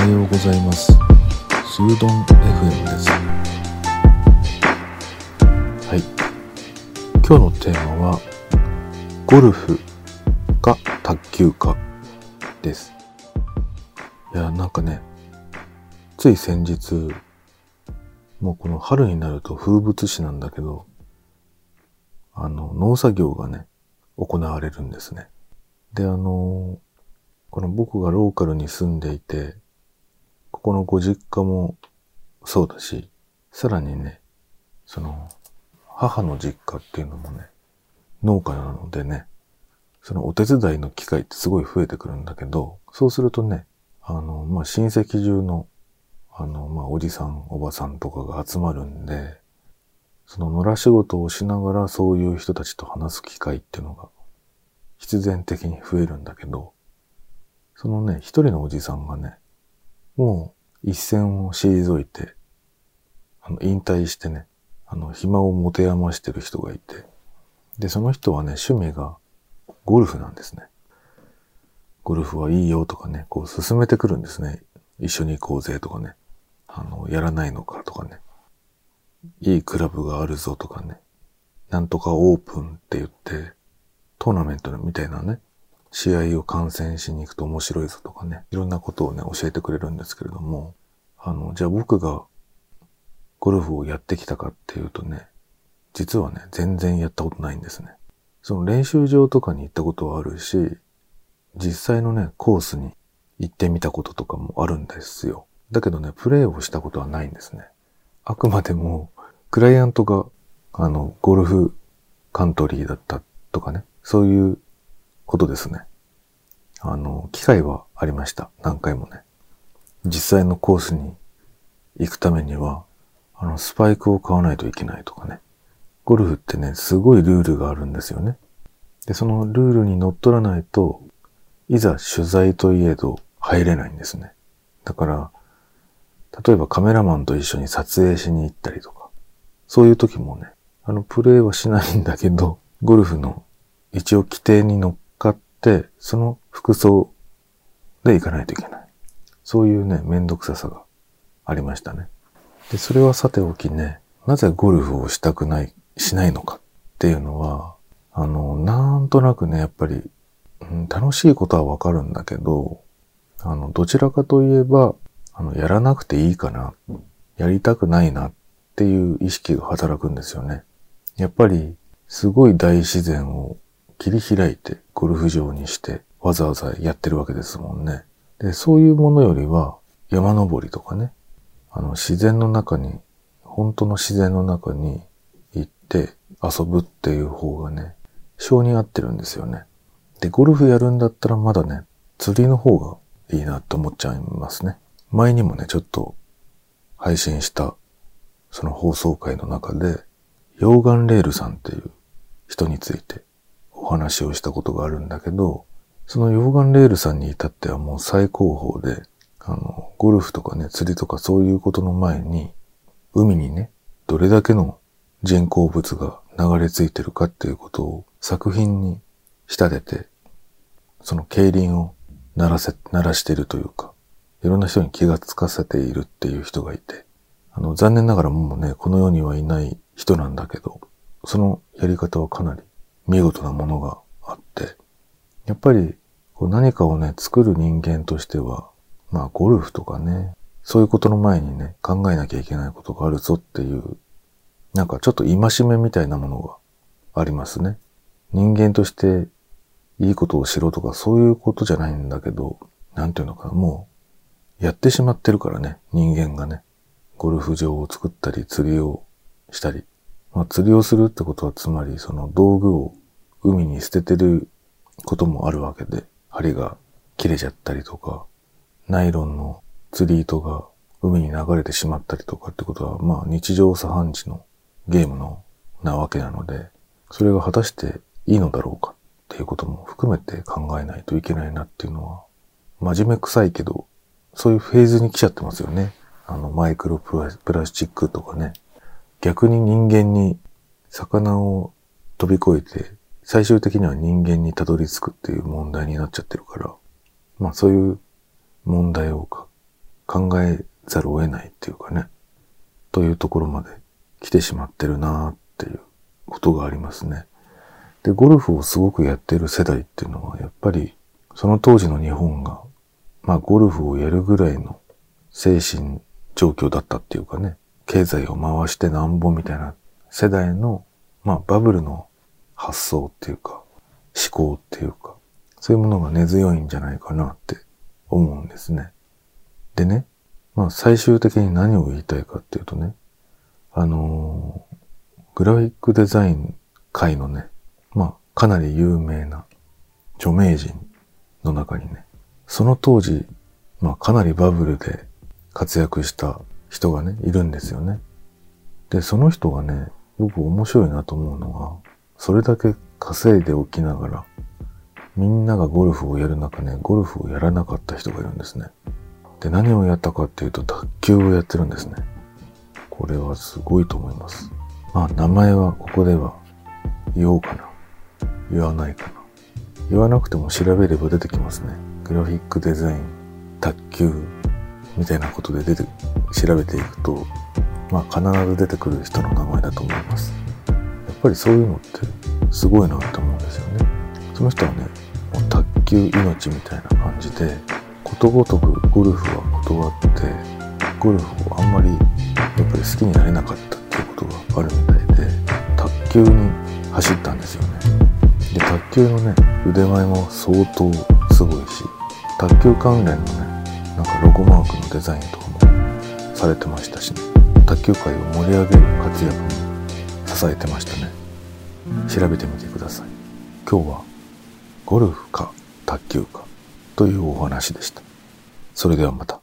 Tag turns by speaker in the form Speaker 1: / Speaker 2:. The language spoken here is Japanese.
Speaker 1: はようございます。スードン FM です。はい。今日のテーマは、ゴルフか卓球かです。いや、なんかね、つい先日、もうこの春になると風物詩なんだけど、あの、農作業がね、行われるんですね。で、あの、この僕がローカルに住んでいて、ここのご実家もそうだし、さらにね、その、母の実家っていうのもね、農家なのでね、そのお手伝いの機会ってすごい増えてくるんだけど、そうするとね、あの、まあ、親戚中の、あの、まあ、おじさん、おばさんとかが集まるんで、その野良仕事をしながらそういう人たちと話す機会っていうのが必然的に増えるんだけど、そのね、一人のおじさんがね、もう一線を退いて、あの、引退してね、あの、暇を持て余してる人がいて、で、その人はね、趣味がゴルフなんですね。ゴルフはいいよとかね、こう進めてくるんですね。一緒に行こうぜとかね。あの、やらないのかとかね。いいクラブがあるぞとかね。なんとかオープンって言って、トーナメントみたいなね、試合を観戦しに行くと面白いぞとかね、いろんなことをね、教えてくれるんですけれども、あの、じゃあ僕がゴルフをやってきたかっていうとね、実はね、全然やったことないんですね。その練習場とかに行ったことはあるし、実際のね、コースに行ってみたこととかもあるんですよ。だけどね、プレーをしたことはないんですね。あくまでも、クライアントが、あの、ゴルフカントリーだったとかね、そういうことですね。あの、機会はありました。何回もね。実際のコースに行くためには、あの、スパイクを買わないといけないとかね。ゴルフってね、すごいルールがあるんですよね。で、そのルールに乗っ取らないと、いざ取材といえど入れないんですね。だから、例えばカメラマンと一緒に撮影しに行ったりとか、そういう時もね、あの、プレーはしないんだけど、ゴルフの一応規定に乗っ、その服装で行かないといけない。そういうね、めんどくささがありましたね。で、それはさておきね、なぜゴルフをしたくない、しないのかっていうのは、あの、なんとなくね、やっぱり、うん、楽しいことはわかるんだけど、あの、どちらかといえば、あの、やらなくていいかな、やりたくないなっていう意識が働くんですよね。やっぱり、すごい大自然を切り開いてゴルフ場にしてわざわざやってるわけですもんね。で、そういうものよりは山登りとかね、あの自然の中に、本当の自然の中に行って遊ぶっていう方がね、性に合ってるんですよね。で、ゴルフやるんだったらまだね、釣りの方がいいなって思っちゃいますね。前にもね、ちょっと配信したその放送回の中で、溶岩レールさんっていう人について話をしたことがあるんだけど、その溶岩レールさんに至ってはもう最高峰で、あの、ゴルフとかね、釣りとかそういうことの前に、海にね、どれだけの人工物が流れ着いてるかっていうことを作品に仕立てて、その競輪を鳴らせ、鳴らしてるというか、いろんな人に気がつかせているっていう人がいて、あの、残念ながらもうね、この世にはいない人なんだけど、そのやり方はかなり見事なものがあって、やっぱりこう何かをね、作る人間としては、まあゴルフとかね、そういうことの前にね、考えなきゃいけないことがあるぞっていう、なんかちょっと戒めみたいなものがありますね。人間としていいことをしろとかそういうことじゃないんだけど、なんていうのかな、もうやってしまってるからね、人間がね。ゴルフ場を作ったり釣りをしたり。まあ釣りをするってことはつまりその道具を海に捨ててることもあるわけで、針が切れちゃったりとか、ナイロンの釣り糸が海に流れてしまったりとかってことは、まあ日常茶飯事のゲームのなわけなので、それが果たしていいのだろうかっていうことも含めて考えないといけないなっていうのは、真面目臭いけど、そういうフェーズに来ちゃってますよね。あの、マイクロプラスチックとかね。逆に人間に魚を飛び越えて、最終的には人間にたどり着くっていう問題になっちゃってるから、まあそういう問題を考えざるを得ないっていうかね、というところまで来てしまってるなーっていうことがありますね。で、ゴルフをすごくやってる世代っていうのは、やっぱりその当時の日本が、まあゴルフをやるぐらいの精神状況だったっていうかね、経済を回してなんぼみたいな世代の、まあバブルの発想っていうか、思考っていうか、そういうものが根強いんじゃないかなって思うんですね。でね、まあ最終的に何を言いたいかっていうとね、あのー、グラフィックデザイン界のね、まあかなり有名な著名人の中にね、その当時、まあかなりバブルで活躍した人がね、いるんですよね。で、その人がね、僕面白いなと思うのは、それだけ稼いでおきながら、みんながゴルフをやる中ね、ゴルフをやらなかった人がいるんですね。で、何をやったかっていうと、卓球をやってるんですね。これはすごいと思います。まあ、名前はここでは言おうかな。言わないかな。言わなくても調べれば出てきますね。グラフィックデザイン、卓球、みたいなことで出て、調べていくと、まあ必ず出てくる人の名前だと思います。ぱりそういうのってすごいなって思うんですよね。その人はね、もう卓球命みたいな感じで、ことごとくゴルフは断って、ゴルフをあんまりやっぱり好きになれなかったっていうことがあるみたいで、卓球に走ったんですよね。で、卓球のね、腕前も相当すごいし、卓球関連のね、なんかロゴマークのデザインとかもされてましたしね、卓球界を盛り上げる活躍も支えてましたね。調べてみてください。今日はゴルフか卓球かというお話でした。それではまた。